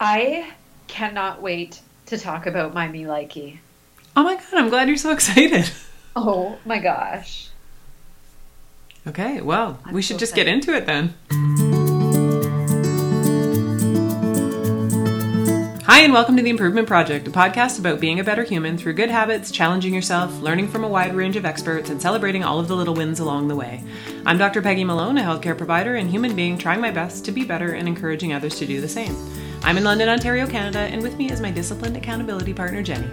I cannot wait to talk about my me likey. Oh my god, I'm glad you're so excited. Oh my gosh. Okay, well, I'm we so should just get into it then. Hi, and welcome to The Improvement Project, a podcast about being a better human through good habits, challenging yourself, learning from a wide range of experts, and celebrating all of the little wins along the way. I'm Dr. Peggy Malone, a healthcare provider and human being trying my best to be better and encouraging others to do the same. I'm in London, Ontario, Canada, and with me is my disciplined accountability partner, Jenny.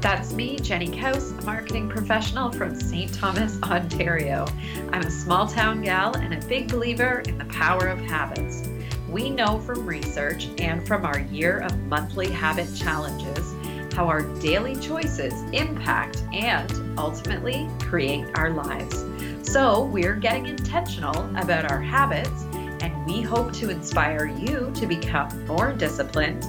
That's me, Jenny Kaus, a marketing professional from St. Thomas, Ontario. I'm a small town gal and a big believer in the power of habits. We know from research and from our year of monthly habit challenges how our daily choices impact and ultimately create our lives. So, we're getting intentional about our habits, and we hope to inspire you to become more disciplined,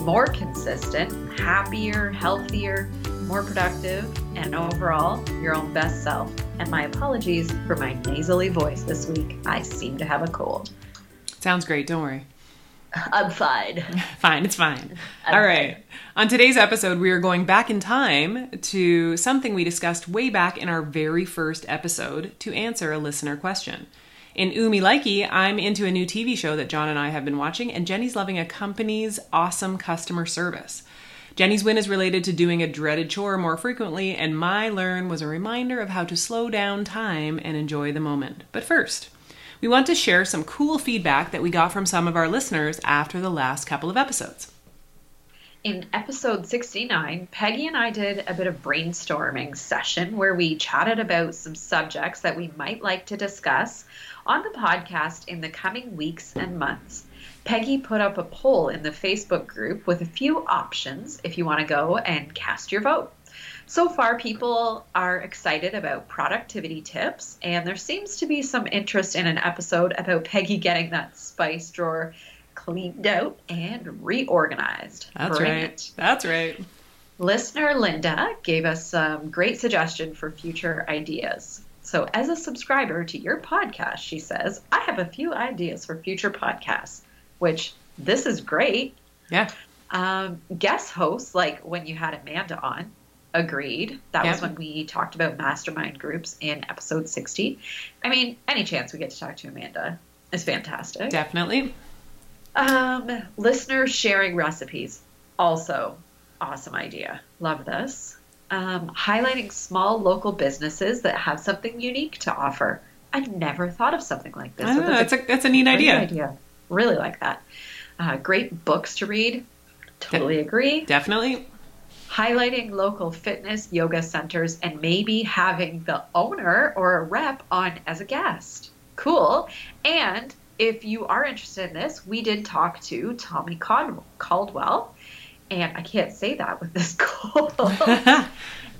more consistent, happier, healthier, more productive, and overall your own best self. And my apologies for my nasally voice this week. I seem to have a cold. Sounds great, don't worry. I'm fine. Fine, it's fine. I'm All right. On today's episode, we are going back in time to something we discussed way back in our very first episode to answer a listener question. In Ooh Me Likey, I'm into a new TV show that John and I have been watching, and Jenny's loving a company's awesome customer service. Jenny's win is related to doing a dreaded chore more frequently, and my learn was a reminder of how to slow down time and enjoy the moment. But first, we want to share some cool feedback that we got from some of our listeners after the last couple of episodes. In episode 69, Peggy and I did a bit of brainstorming session where we chatted about some subjects that we might like to discuss on the podcast in the coming weeks and months. Peggy put up a poll in the Facebook group with a few options if you want to go and cast your vote. So far, people are excited about productivity tips, and there seems to be some interest in an episode about Peggy getting that spice drawer cleaned out and reorganized. That's Bring right. it. That's right. Listener Linda gave us some great suggestion for future ideas. So, as a subscriber to your podcast, she says, I have a few ideas for future podcasts, which this is great. Yeah. Um, guest hosts, like when you had Amanda on, agreed. That was when we talked about mastermind groups in episode 60. I mean, any chance we get to talk to Amanda is fantastic. Definitely. Um, listeners sharing recipes. Also, awesome idea. Love this. Um, highlighting small local businesses that have something unique to offer. I've never thought of something like this. I So know, that's that's a that's a neat idea. idea. Really like that. Uh, great books to read. Totally agree. Definitely. Highlighting local fitness yoga centers and maybe having the owner or a rep on as a guest. Cool. And if you are interested in this, we did talk to Tommy Cald- Caldwell, and I can't say that with this cold.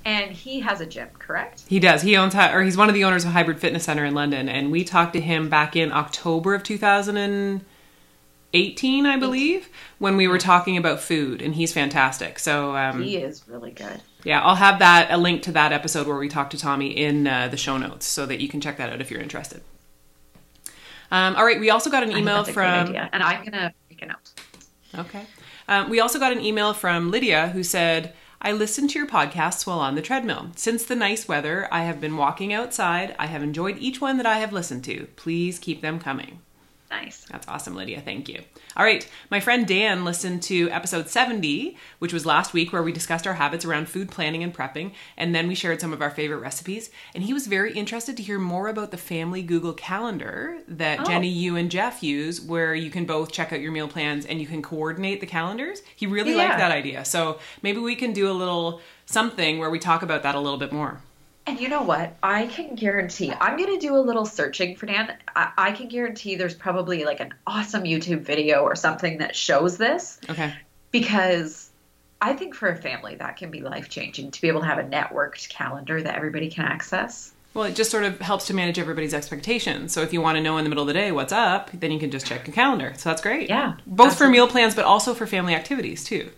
and he has a gym, correct? he does. He owns or he's one of the owners of Hybrid Fitness Center in London, and we talked to him back in October of 2018, I believe, when we were talking about food, and he's fantastic. So um, He is really good. yeah, I'll have that a link to that episode where we talked to Tommy in uh, the show notes, so that you can check that out if you're interested. Um, all right, we also got an email that's a great from idea. and I'm gonna make a note. Okay. Um, we also got an email from Lydia who said, I listen to your podcasts while on the treadmill. Since the nice weather, I have been walking outside. I have enjoyed each one that I have listened to. Please keep them coming. Nice. That's awesome, Lydia. Thank you. All right. My friend Dan listened to episode 70, which was last week, where we discussed our habits around food planning and prepping. And then we shared some of our favorite recipes. And he was very interested to hear more about the family Google Calendar that Oh. Jenny, you, and Jeff use, where you can both check out your meal plans and you can coordinate the calendars. He really liked that idea. So maybe we can do a little something where we talk about that a little bit more. And you know what? I can guarantee, I'm going to do a little searching for Dan. I, I can guarantee there's probably like an awesome YouTube video or something that shows this Okay. because I think for a family that can be life changing to be able to have a networked calendar that everybody can access. Well, it just sort of helps to manage everybody's expectations. So if you want to know in the middle of the day what's up, then you can just check your calendar. So that's great. Yeah, Both for meal plans, but also for family activities too.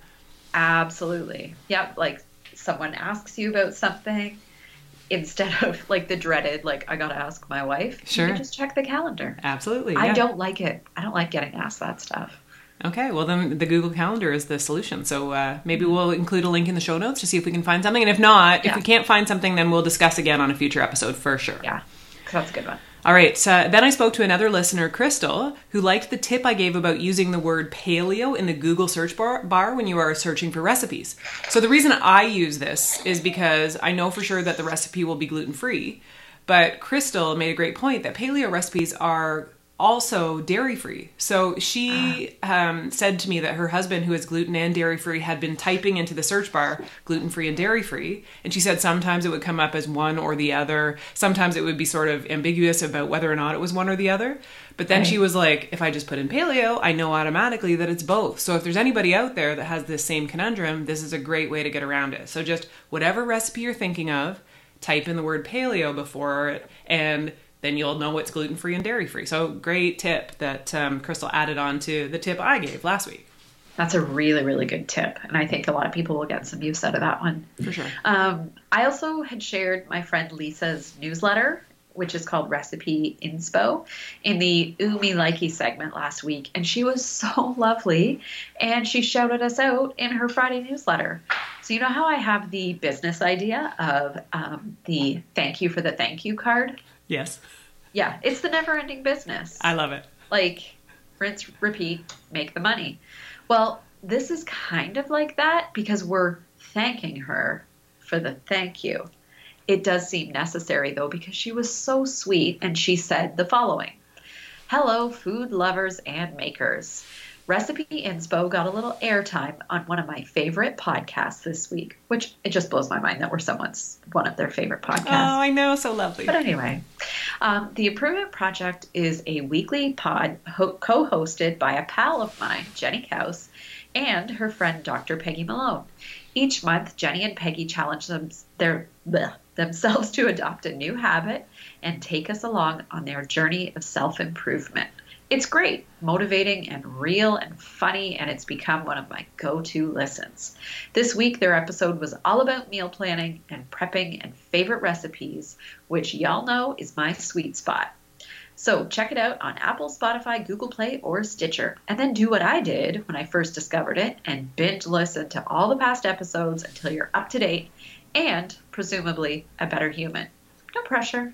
Absolutely. Yep. Like someone asks you about something instead of like the dreaded, like, I got to ask my wife. Sure. You can just check the calendar. Absolutely. I don't like it. I don't like getting asked that stuff. Okay, well then the Google Calendar is the solution. So uh, maybe we'll include a link in the show notes to see if we can find something. And if not, Yeah. if we can't find something, then we'll discuss again on a future episode for sure. Yeah, that's a good one. All right. So then I spoke to another listener, Crystal, who liked the tip I gave about using the word paleo in the Google search bar, bar when you are searching for recipes. So the reason I use this is because I know for sure that the recipe will be gluten free, but Crystal made a great point that paleo recipes are also dairy free. So she um, said to me that her husband, who is gluten and dairy free, had been typing into the search bar gluten free and dairy free. And she said sometimes it would come up as one or the other. Sometimes it would be sort of ambiguous about whether or not it was one or the other. But then she was like, if I just put in paleo, I know automatically that it's both. So if there's anybody out there that has this same conundrum, this is a great way to get around it. So just whatever recipe you're thinking of, type in the word paleo before it and then you'll know it's gluten free and dairy free. So great tip that um, Crystal added on to the tip I gave last week. That's a really, really good tip. And I think a lot of people will get some use out of that one. For sure. Um, I also had shared my friend Lisa's newsletter, which is called Recipe Inspo, in the Ooh Me Likey segment last week. And she was so lovely. And she shouted us out in her Friday newsletter. So, you know how I have the business idea of um, the thank you for the thank you card? Yes, Yeah, it's the never ending business. I love it. like rinse, repeat, make the money. Well, this is kind of like that because we're thanking her for the thank you. It does seem necessary though because she was so sweet and she said the following Hello, food lovers and makers. Recipe Inspo got a little airtime on one of my favorite podcasts this week, which it just blows my mind that we're someone's one of their favorite podcasts. Oh, I know, so lovely. But anyway, um, the Improvement Project is a weekly pod ho- co hosted by a pal of mine, Jenny Kaus, and her friend, Dr. Peggy Malone. Each month, Jenny and Peggy challenge them, their, bleh, themselves to adopt a new habit and take us along on their journey of self improvement. It's great, motivating, and real and funny, and it's become one of my go to listens. This week, their episode was all about meal planning and prepping and favorite recipes, which y'all know is my sweet spot. So check it out on Apple, Spotify, Google Play, or Stitcher. And then do what I did when I first discovered it and binge listen to all the past episodes until you're up to date and presumably a better human. No pressure.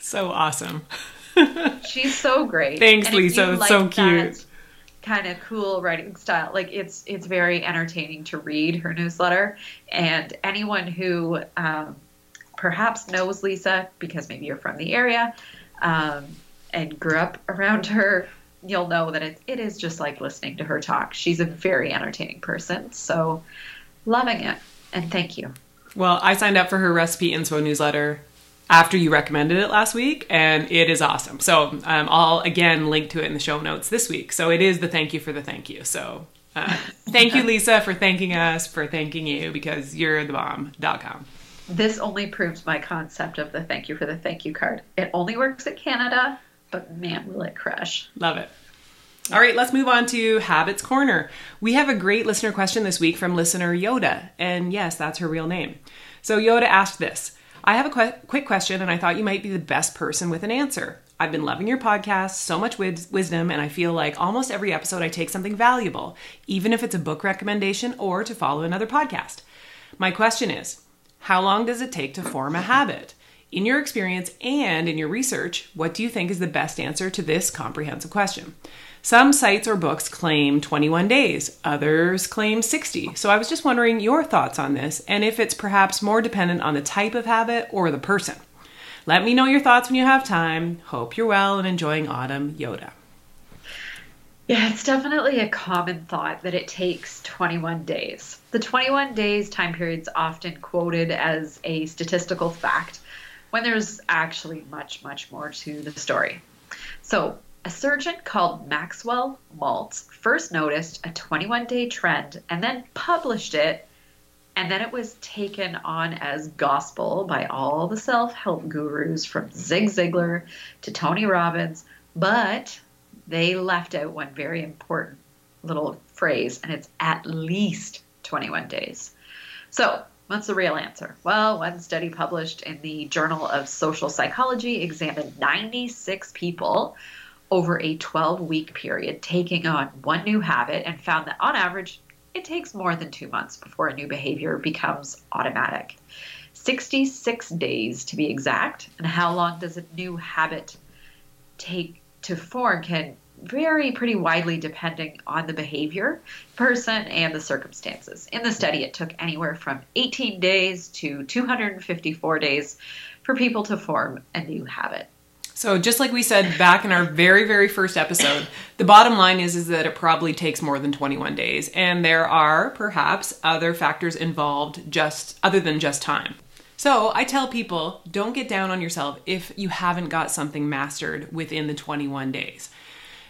So awesome. She's so great. Thanks, And Lisa. It's so cute. Kind of cool writing style. Like it's it's very entertaining to read her newsletter. And anyone who um, perhaps knows Lisa because maybe you're from the area um, and grew up around her, you'll know that it, it is just like listening to her talk. She's a very entertaining person. So loving it. And thank you. Well, I signed up for her recipe inspo newsletter after you recommended it last week, and it is awesome. So um, I'll again link to it in the show notes this week. So it is the thank you for the thank you. So uh, thank you, Lisa, for thanking us, for thanking you because you're the bomb.com. This only proves my concept of the thank you for the thank you card. It only works at Canada, but man, will it crush. Love it. All right, let's move on to Habits Corner. We have a great listener question this week from listener Yoda, and yes, that's her real name. So Yoda asked this I have a que- quick question, and I thought you might be the best person with an answer. I've been loving your podcast, so much wis- wisdom, and I feel like almost every episode I take something valuable, even if it's a book recommendation or to follow another podcast. My question is How long does it take to form a habit? In your experience and in your research, what do you think is the best answer to this comprehensive question? Some sites or books claim 21 days, others claim 60. So I was just wondering your thoughts on this and if it's perhaps more dependent on the type of habit or the person. Let me know your thoughts when you have time. Hope you're well and enjoying autumn, Yoda. Yeah, it's definitely a common thought that it takes 21 days. The 21 days time period is often quoted as a statistical fact when there's actually much, much more to the story. So, a surgeon called Maxwell Maltz first noticed a 21 day trend and then published it, and then it was taken on as gospel by all the self help gurus from Zig Ziglar to Tony Robbins, but they left out one very important little phrase, and it's at least 21 days. So, what's the real answer? Well, one study published in the Journal of Social Psychology examined 96 people over a 12 week period taking on one new habit and found that on average, it takes more than two months before a new behavior becomes automatic. 66 days to be exact. And how long does a new habit take to form can vary pretty widely depending on the behavior, person, and the circumstances. In the study, it took anywhere from 18 days to 254 days for people to form a new habit. So just like we said back in our very very first episode, the bottom line is is that it probably takes more than 21 days and there are perhaps other factors involved just other than just time. So, I tell people don't get down on yourself if you haven't got something mastered within the 21 days.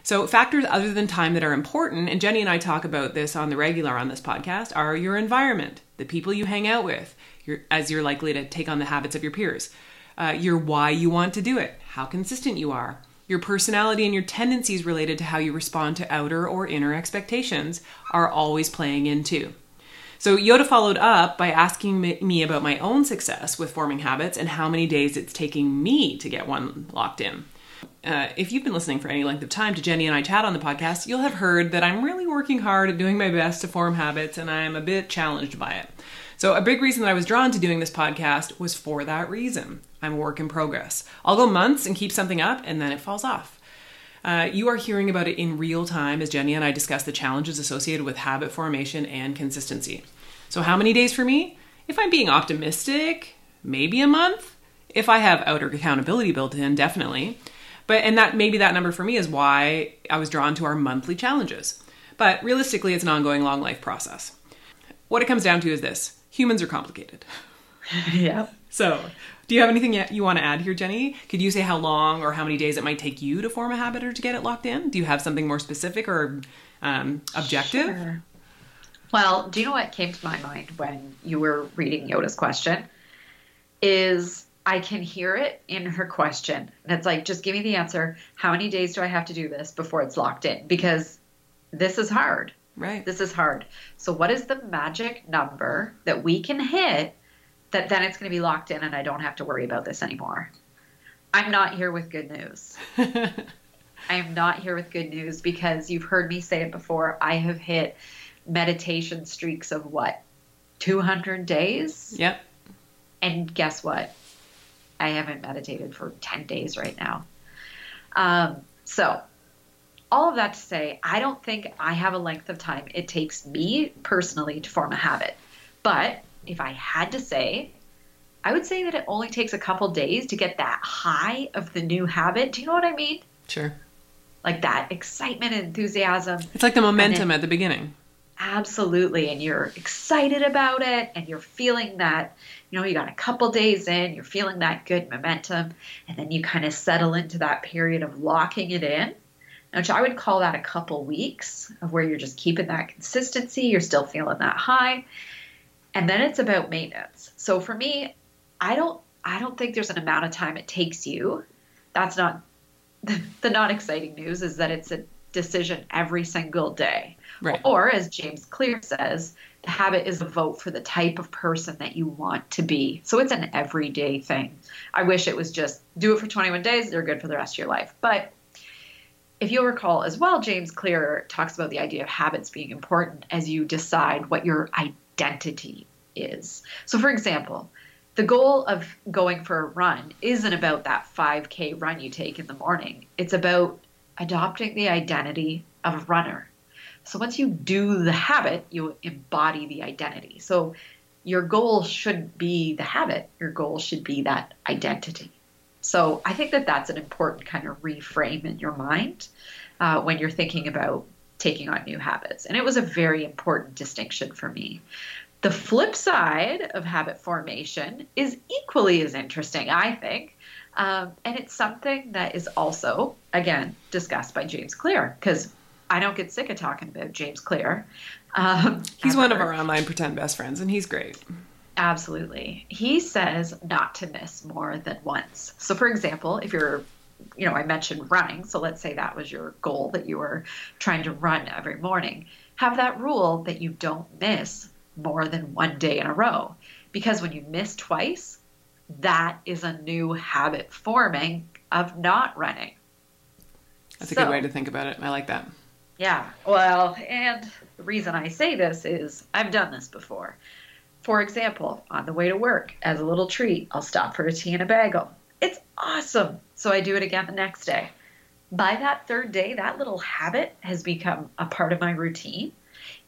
So, factors other than time that are important, and Jenny and I talk about this on the regular on this podcast, are your environment, the people you hang out with, your, as you're likely to take on the habits of your peers, uh, your why you want to do it, how consistent you are, your personality and your tendencies related to how you respond to outer or inner expectations are always playing in too. So Yoda followed up by asking me about my own success with forming habits and how many days it's taking me to get one locked in. Uh, if you've been listening for any length of time to Jenny and I chat on the podcast, you'll have heard that I'm really working hard at doing my best to form habits and I'm a bit challenged by it. So, a big reason that I was drawn to doing this podcast was for that reason. I'm a work in progress. I'll go months and keep something up and then it falls off. Uh, you are hearing about it in real time as Jenny and I discuss the challenges associated with habit formation and consistency. So, how many days for me? If I'm being optimistic, maybe a month. If I have outer accountability built in, definitely. But and that maybe that number for me is why I was drawn to our monthly challenges. But realistically, it's an ongoing long life process. What it comes down to is this: humans are complicated. yeah. So, do you have anything yet you want to add here, Jenny? Could you say how long or how many days it might take you to form a habit or to get it locked in? Do you have something more specific or um, objective? Sure. Well, do you know what came to my mind when you were reading Yoda's question? Is I can hear it in her question. And it's like, just give me the answer. How many days do I have to do this before it's locked in? Because this is hard. Right. This is hard. So, what is the magic number that we can hit that then it's going to be locked in and I don't have to worry about this anymore. I'm not here with good news. I am not here with good news because you've heard me say it before. I have hit meditation streaks of what? 200 days? Yep. And guess what? I haven't meditated for 10 days right now. Um, so, all of that to say, I don't think I have a length of time it takes me personally to form a habit. But if I had to say, I would say that it only takes a couple days to get that high of the new habit. Do you know what I mean? Sure. Like that excitement and enthusiasm. It's like the momentum then, at the beginning. Absolutely. And you're excited about it and you're feeling that, you know, you got a couple days in, you're feeling that good momentum. And then you kind of settle into that period of locking it in, which I would call that a couple weeks of where you're just keeping that consistency. You're still feeling that high and then it's about maintenance. So for me, I don't I don't think there's an amount of time it takes you. That's not the not exciting news is that it's a decision every single day. Right. Or as James Clear says, the habit is a vote for the type of person that you want to be. So it's an everyday thing. I wish it was just do it for 21 days, they're good for the rest of your life. But if you'll recall as well, James Clear talks about the idea of habits being important as you decide what your identity is. So, for example, the goal of going for a run isn't about that 5K run you take in the morning, it's about adopting the identity of a runner. So, once you do the habit, you embody the identity. So, your goal should be the habit, your goal should be that identity. So, I think that that's an important kind of reframe in your mind uh, when you're thinking about taking on new habits. And it was a very important distinction for me. The flip side of habit formation is equally as interesting, I think. Um, and it's something that is also, again, discussed by James Clear, because I don't get sick of talking about James Clear. Um, he's ever. one of our online pretend best friends, and he's great. Absolutely. He says not to miss more than once. So, for example, if you're you know, I mentioned running. So let's say that was your goal that you were trying to run every morning. Have that rule that you don't miss more than one day in a row. Because when you miss twice, that is a new habit forming of not running. That's a So- good way to think about it. I like that. Yeah, well, and the reason I say this is I've done this before. For example, on the way to work, as a little treat, I'll stop for a tea and a bagel. It's awesome. So I do it again the next day. By that third day, that little habit has become a part of my routine,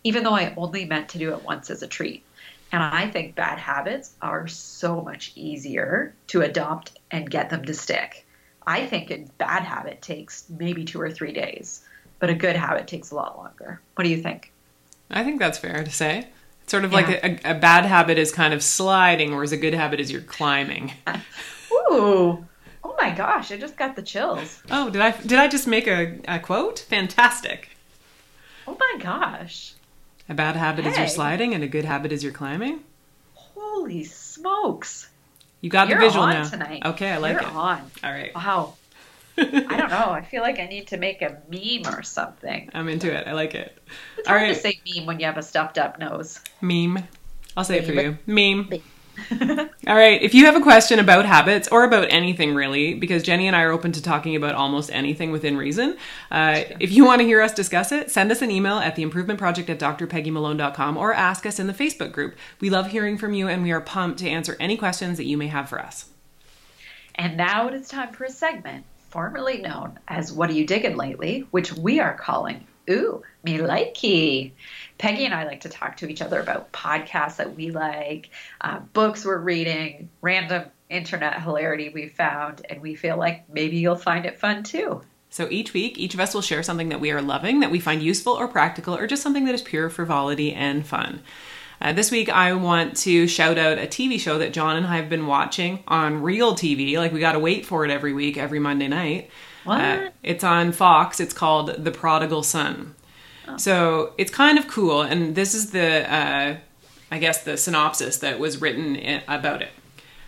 even though I only meant to do it once as a treat. And I think bad habits are so much easier to adopt and get them to stick. I think a bad habit takes maybe two or three days, but a good habit takes a lot longer. What do you think? I think that's fair to say. Sort of like a, a bad habit is kind of sliding, whereas a good habit is you're climbing. Ooh, oh my gosh, I just got the chills. Oh, did I did I just make a, a quote? Fantastic. Oh my gosh. A bad habit is you're sliding, and a good habit is you're climbing. Holy smokes. You got You're the visual now. tonight. Okay, I like You're it. on. All right, Wow. I don't know. I feel like I need to make a meme or something. I'm into it. I like it. It's All hard right, to say meme when you have a stuffed up nose. meme. I'll say it for you. Meme. Meme. All right. If you have a question about habits or about anything really, because Jenny and I are open to talking about almost anything within reason, uh, if you want to hear us discuss it, send us an email at theimprovementproject at drpeggymalone.com or ask us in the Facebook group. We love hearing from you and we are pumped to answer any questions that you may have for us. And now it is time for a segment formerly known as What Are You Digging Lately, which we are calling Ooh, Me Likey. Peggy and I like to talk to each other about podcasts that we like, uh, books we're reading, random internet hilarity we found, and we feel like maybe you'll find it fun too. So each week, each of us will share something that we are loving, that we find useful or practical, or just something that is pure frivolity and fun. Uh, this week, I want to shout out a TV show that John and I have been watching on real TV. Like, we got to wait for it every week, every Monday night. What? Uh, it's on Fox. It's called The Prodigal Son. So it's kind of cool. And this is the, uh, I guess, the synopsis that was written about it.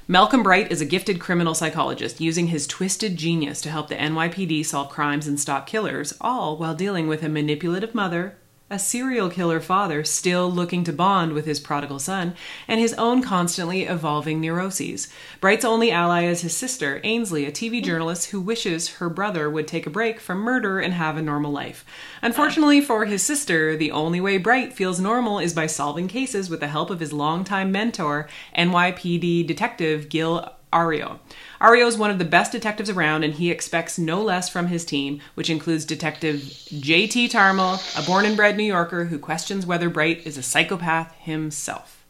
Malcolm Bright is a gifted criminal psychologist using his twisted genius to help the NYPD solve crimes and stop killers, all while dealing with a manipulative mother, a serial killer father still looking to bond with his prodigal son, and his own constantly evolving neuroses. Bright's only ally is his sister, Ainsley, a TV journalist who wishes her brother would take a break from murder and have a normal life. Unfortunately for his sister, the only way Bright feels normal is by solving cases with the help of his longtime mentor, NYPD detective Gil Arroyo. Arroyo is one of the best detectives around, and he expects no less from his team, which includes Detective J.T. Tarmel, a born and bred New Yorker who questions whether Bright is a psychopath himself.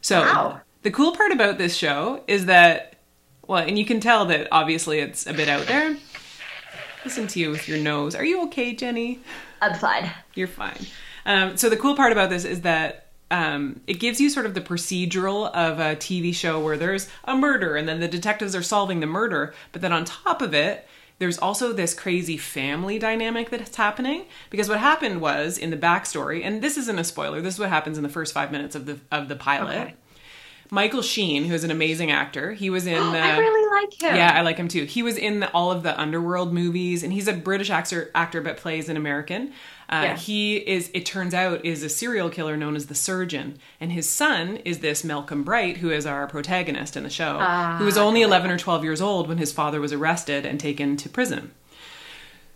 So, Wow. the cool part about this show is that, well, and you can tell that obviously it's a bit out there. Listen to you with your nose. Are you okay, Jenny? I'm fine. You're fine. Um, so the cool part about this is that um, it gives you sort of the procedural of a TV show where there's a murder and then the detectives are solving the murder, but then on top of it, there's also this crazy family dynamic that's happening because what happened was in the backstory, and this isn't a spoiler. This is what happens in the first five minutes of the of the pilot. Okay. Michael Sheen, who's an amazing actor, he was in. the, I uh, really like him. yeah, I like him too. He was in the, all of the Underworld movies, and he's a British actor, actor but plays an American. Uh, Yeah. He is, it turns out, is a serial killer known as the Surgeon, and his son is this Malcolm Bright, who is our protagonist in the show, Ah, who was only eleven or twelve years old when his father was arrested and taken to prison.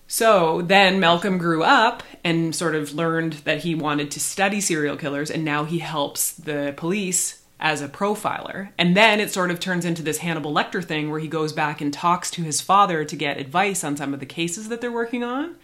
So then Malcolm grew up and sort of learned that he wanted to study serial killers, and now he helps the police as a profiler. And then it sort of turns into this Hannibal Lecter thing where he goes back and talks to his father to get advice on some of the cases that they're working on.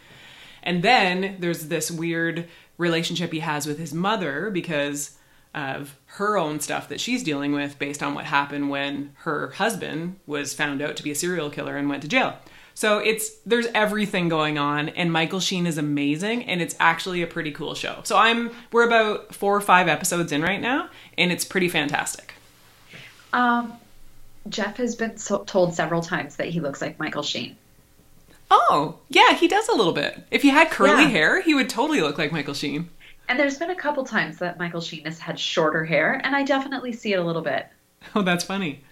And then there's this weird relationship he has with his mother because of her own stuff that she's dealing with based on what happened when her husband was found out to be a serial killer and went to jail. So it's there's everything going on and Michael Sheen is amazing and it's actually a pretty cool show. So I'm we're about 4 or 5 episodes in right now and it's pretty fantastic. Um, Jeff has been so- told several times that he looks like Michael Sheen. Oh, yeah, he does a little bit. If he had curly Yeah. hair, he would totally look like Michael Sheen. And there's been a couple times that Michael Sheen has had shorter hair, and I definitely see it a little bit. Oh, that's funny.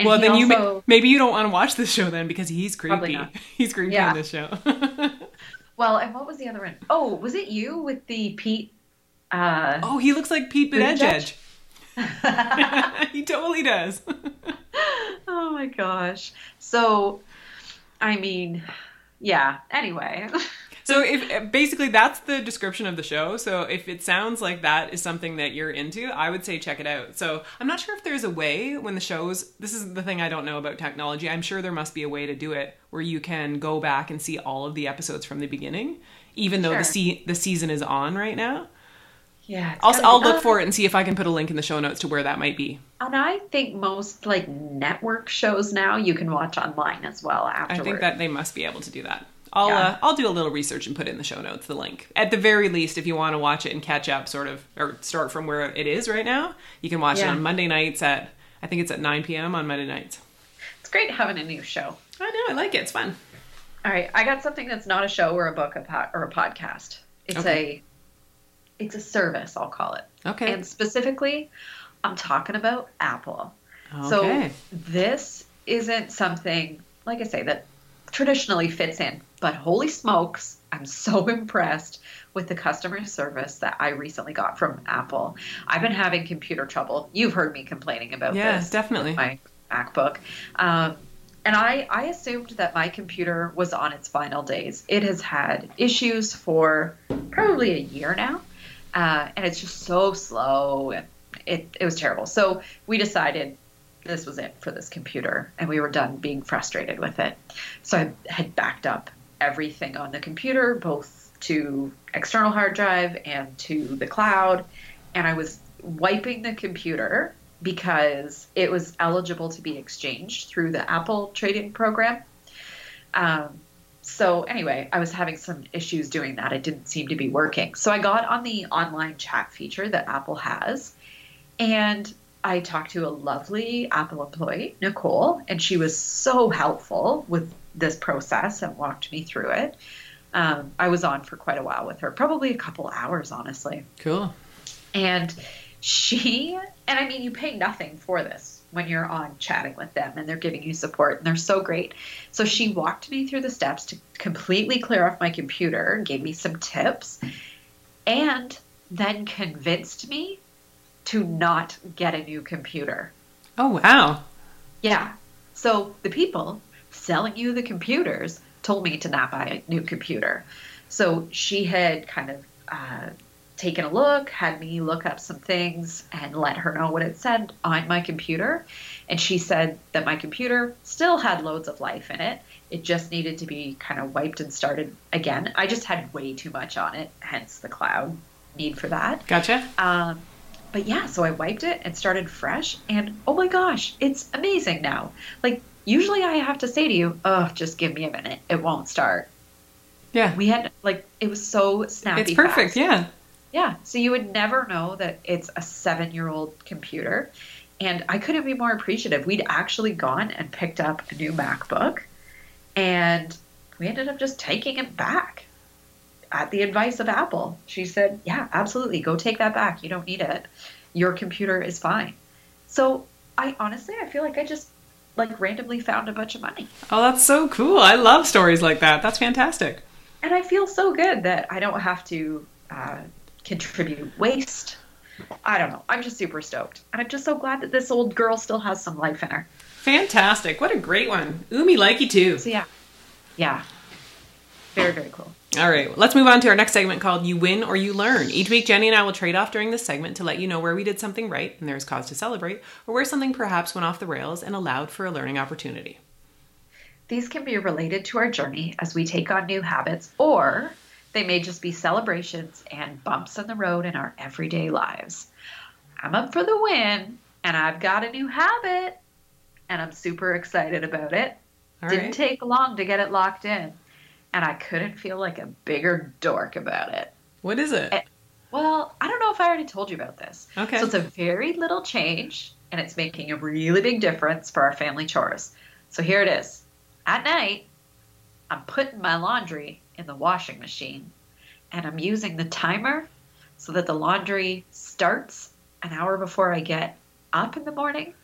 And well, he then you may, maybe you don't want to watch this show then because he's creepy. He's creepy Yeah. in this show. Well, and what was the other one? Oh, was it you with the Pete? Uh, oh, he looks like Pete Buttigieg. Buttigieg? he totally does. oh my gosh. So, I mean, yeah. Anyway. So if basically that's the description of the show. So if it sounds like that is something that you're into, I would say check it out. So I'm not sure if there's a way when the shows this is the thing I don't know about technology. I'm sure there must be a way to do it where you can go back and see all of the episodes from the beginning, even though Sure. the se- the season is on right now. yeah. I'll I'll look for it and see if I can put a link in the show notes to where that might be. And I think most like network shows now you can watch online as well I think that they must be able to do that. I'll Yeah. uh, I'll do a little research and put in the show notes the link. At the very least, if you want to watch it and catch up, sort of, or start from where it is right now, you can watch it on Monday nights at I think it's at 9 p.m. on Monday nights. It's great having a new show. I know, I like it. It's fun. All right, I got something that's not a show or a book a po- or a podcast. It's Okay. a it's a service, I'll call it. Okay. And specifically, I'm talking about Apple. okay. So this isn't something, like I say, that traditionally fits in. But holy smokes, I'm so impressed with the customer service that I recently got from Apple. I've been having computer trouble. You've heard me complaining about yeah, this. definitely. My MacBook. Um, and I, I assumed that my computer was on its final days. It has had issues for probably a year now. Uh, and it's just so slow and it, it was terrible. So we decided this was it for this computer and we were done being frustrated with it. So I had backed up everything on the computer, both to external hard drive and to the cloud. And I was wiping the computer because it was eligible to be exchanged through the Apple Trade In program. Um, so anyway, I was having some issues doing that. It didn't seem to be working. So I got on the online chat feature that Apple has, and I talked to a lovely Apple employee, Nicole, and she was so helpful with this process and walked me through it. Um, I was on for quite a while with her, probably a couple hours, honestly. Cool. And she, and I mean, you pay nothing for this when you're on chatting with them and they're giving you support and they're so great. So she walked me through the steps to completely clear off my computer, gave me some tips, and then convinced me to not get a new computer. Oh wow. Yeah. So the people selling you the computers told me to not buy a new computer. So she had kind of uh, taken a look, had me look up some things, and let her know what it said on my computer. And she said that my computer still had loads of life in it. It just needed to be kind of wiped and started again. I just had way too much on it, hence the cloud need for that. Gotcha. Um, but yeah, so I wiped it and started fresh, and oh my gosh, it's amazing now. Like usually I have to say to you, "Oh, just give me a minute. It won't start." Yeah. We had like it was so snappy. It's perfect. fast. Yeah. Yeah. So you would never know that it's a seven-year-old computer, and I couldn't be more appreciative. We'd actually gone and picked up a new MacBook, and we ended up just taking it back at the advice of Apple. She said, "Yeah, absolutely, go take that back. You don't need it. Your computer is fine." So I honestly, I feel like I just like randomly found a bunch of money, Oh, that's so cool. I love stories like that. That's fantastic. and I feel so good that I don't have to uh, contribute waste. I don't know. I'm just super stoked, and I'm just so glad that this old girl still has some life in her. Fantastic. What a great one. Umi likey too. So yeah, yeah, very very cool. All right, let's move on to our next segment called You Win or You Learn. Each week, Jenny and I will trade off during this segment to let you know where we did something right and there's cause to celebrate, or where something perhaps went off the rails and allowed for a learning opportunity. These can be related to our journey as we take on new habits, or they may just be celebrations and bumps in the road in our everyday lives. I'm up for the win, and I've got a new habit, and I'm super excited about it. All Didn't right. take long to get it locked in, and I couldn't feel like a bigger dork about it. What is it? Eh, Well, I don't know if I already told you about this. Okay. So it's a very little change, and it's making a really big difference for our family chores. So here it is. At night, I'm putting my laundry in the washing machine, and I'm using the timer so that the laundry starts an hour before I get up in the morning.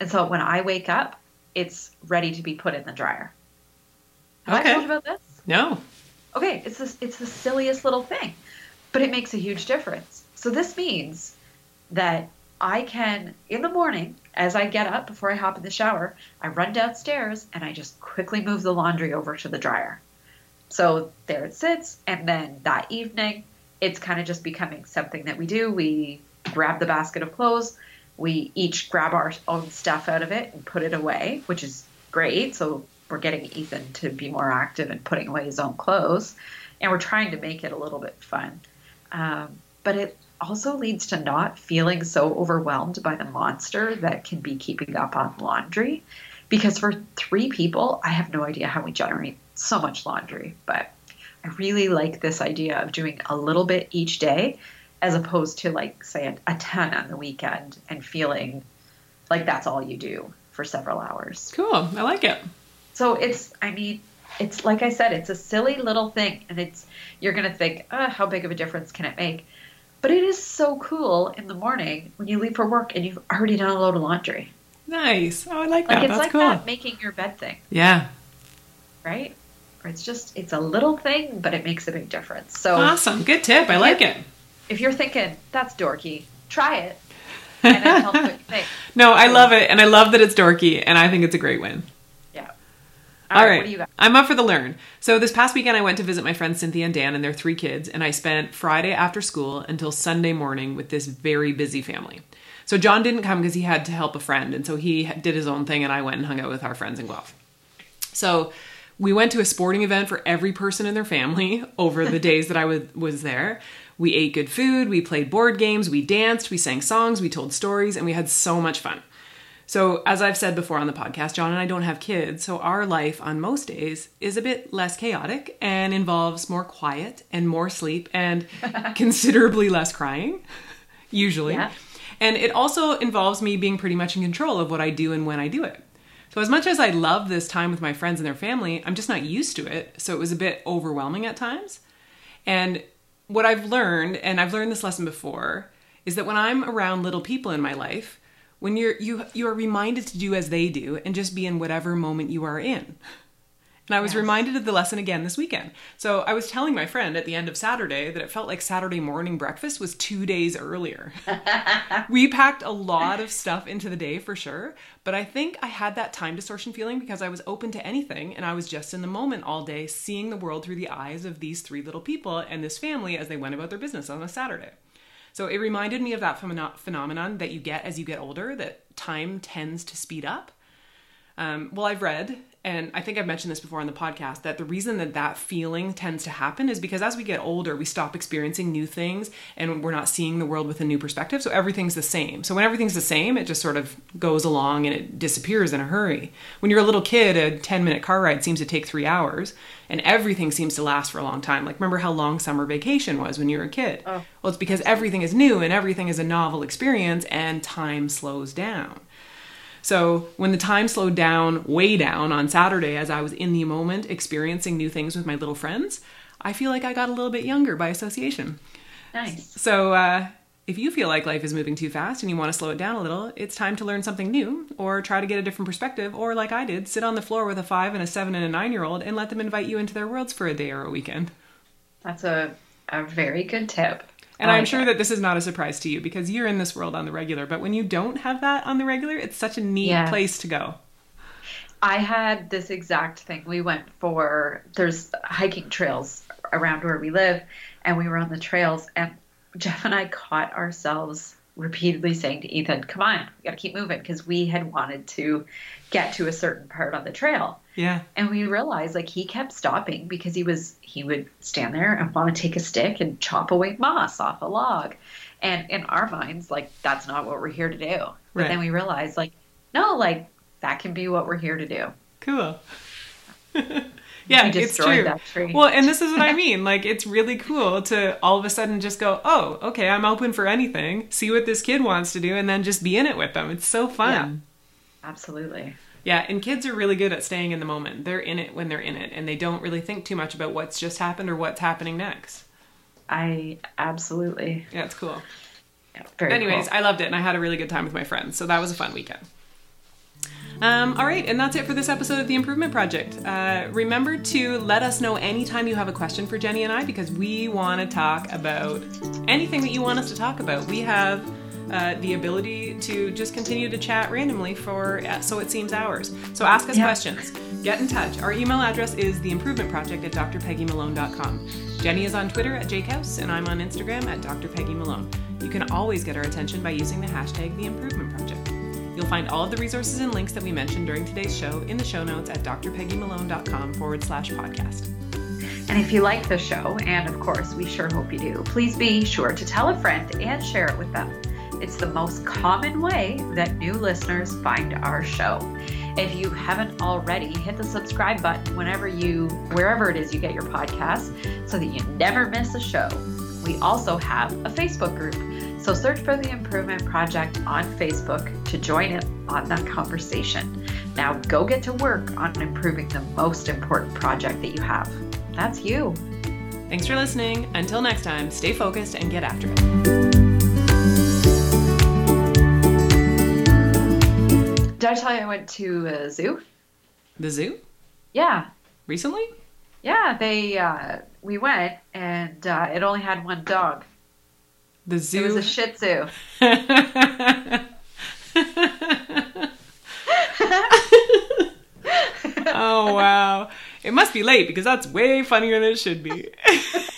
And so when I wake up, it's ready to be put in the dryer. Have Okay. I told you about this? No. Okay, it's this it's the silliest little thing, but it makes a huge difference. So this means that I can in the morning as I get up before I hop in the shower, I run downstairs and I just quickly move the laundry over to the dryer. So there it sits. And then that evening, it's kind of just becoming something that we do. We grab the basket of clothes, we each grab our own stuff out of it and put it away, which is great. So we're getting Ethan to be more active and putting away his own clothes. And we're trying to make it a little bit fun. Um, but it also leads to not feeling so overwhelmed by the monster that can be keeping up on laundry. Because for three people, I have no idea how we generate so much laundry. But I really like this idea of doing a little bit each day as opposed to, like, say, a, a ton on the weekend and feeling like that's all you do for several hours. Cool. I like it. So it's, I mean, it's like I said, it's a silly little thing, and it's you're gonna think, oh, how big of a difference can it make? But it is so cool in the morning when you leave for work and you've already done a load of laundry. Nice. Oh, I like Like that. it's That's like cool. that making your bed thing, Yeah. right? Or it's just it's a little thing, but it makes a big difference. So Awesome. Good tip. I like it. if you're thinking that's dorky, try it, and tell me what you think. No, I love it, and I love that it's dorky, and I think it's a great win. Yeah. All right, What do you got? I'm up for the learn. So this past weekend, I went to visit my friends Cynthia and Dan and their three kids, and I spent Friday after school until Sunday morning with this very busy family. So John didn't come because he had to help a friend, and so he did his own thing, and I went and hung out with our friends in Guelph. So we went to a sporting event for every person in their family over the days that I was, was there. We ate good food, we played board games, we danced, we sang songs, we told stories, and we had so much fun. So, as I've said before on the podcast, John and I don't have kids, so our life on most days is a bit less chaotic and involves more quiet and more sleep and considerably less crying, usually. Yeah. And it also involves me being pretty much in control of what I do and when I do it. So, as much as I love this time with my friends and their family, I'm just not used to it. So, it was a bit overwhelming at times. And what I've learned, and I've learned this lesson before, is that when I'm around little people in my life, when you're you you are reminded to do as they do and just be in whatever moment you are in. And I was Yes. reminded of the lesson again this weekend. So I was telling my friend at the end of Saturday that it felt like Saturday morning breakfast was two days earlier. we packed a lot of stuff into the day for sure, but I think I had that time distortion feeling because I was open to anything and I was just in the moment all day, seeing the world through the eyes of these three little people and this family as they went about their business on a Saturday. So it reminded me of that pheno- phenomenon that you get as you get older, that time tends to speed up. Um, well, I've read, and I think I've mentioned this before on the podcast, that the reason that that feeling tends to happen is because as we get older, we stop experiencing new things and we're not seeing the world with a new perspective. So everything's the same. So when everything's the same, it just sort of goes along and it disappears in a hurry. When you're a little kid, a 10 minute car ride seems to take three hours and everything seems to last for a long time. Like, remember how long summer vacation was when you were a kid? Oh. Well, it's because everything is new and everything is a novel experience and time slows down. So when the time slowed down, way down on Saturday, as I was in the moment experiencing new things with my little friends, I feel like I got a little bit younger by association. Nice. So uh, if you feel like life is moving too fast and you want to slow it down a little, it's time to learn something new or try to get a different perspective, or like I did, sit on the floor with a five and a seven and a nine year old and let them invite you into their worlds for a day or a weekend. That's a a very good tip. And oh, I I'm sure it. that this is not a surprise to you because you're in this world on the regular, but when you don't have that on the regular, it's such a neat Yes. place to go. I had this exact thing. We went for there's hiking trails around where we live, and we were on the trails, and Jeff and I caught ourselves repeatedly saying to Ethan, "Come on, we got to keep moving," because we had wanted to get to a certain part on the trail, Yeah. and we realized like he kept stopping because he was he would stand there and want to take a stick and chop away moss off a log, and in our minds like that's not what we're here to do. But Right. then we realized like no, like that can be what we're here to do. Cool. yeah, it's true. Well, and this is what I mean. Like, it's really cool to all of a sudden just go, oh, okay, I'm open for anything. See what this kid wants to do, and then just be in it with them. It's so fun. Absolutely. Yeah, and kids are really good at staying in the moment. They're in it when they're in it, and they don't really think too much about what's just happened or what's happening next. I absolutely. Yeah, it's cool. Yeah, very Anyways, cool. I loved it, and I had a really good time with my friends, so that was a fun weekend. Um, all right, and that's it for this episode of The Improvement Project. Uh, remember to let us know anytime you have a question for Jenny and I because we want to talk about anything that you want us to talk about. We have uh, the ability to just continue to chat randomly for uh, so it seems hours. So ask us Yeah. questions. Get in touch. Our email address is theimprovementproject at drpeggymalone.com. Jenny is on Twitter at jakehouse, and I'm on Instagram at drpeggymalone. You can always get our attention by using the hashtag #TheImprovementProject. You'll find all of the resources and links that we mentioned during today's show in the show notes at drpeggymalone.com forward slash podcast. And if you like the show, and of course, we sure hope you do, please be sure to tell a friend and share it with them. It's the most common way that new listeners find our show. If you haven't already, hit the subscribe button whenever you, wherever it is you get your podcasts, so that you never miss a show. We also have a Facebook group, so search for the Improvement Project on Facebook to join it on that conversation. Now go get to work on improving the most important project that you have. That's you. Thanks for listening. Until next time, stay focused and get after it. Did I tell you I went to a zoo? The zoo? Yeah, Recently? yeah. They uh, we went and uh, it only had one dog. The zoo. It was a Shih Tzu. oh, wow. It must be late because that's way funnier than it should be.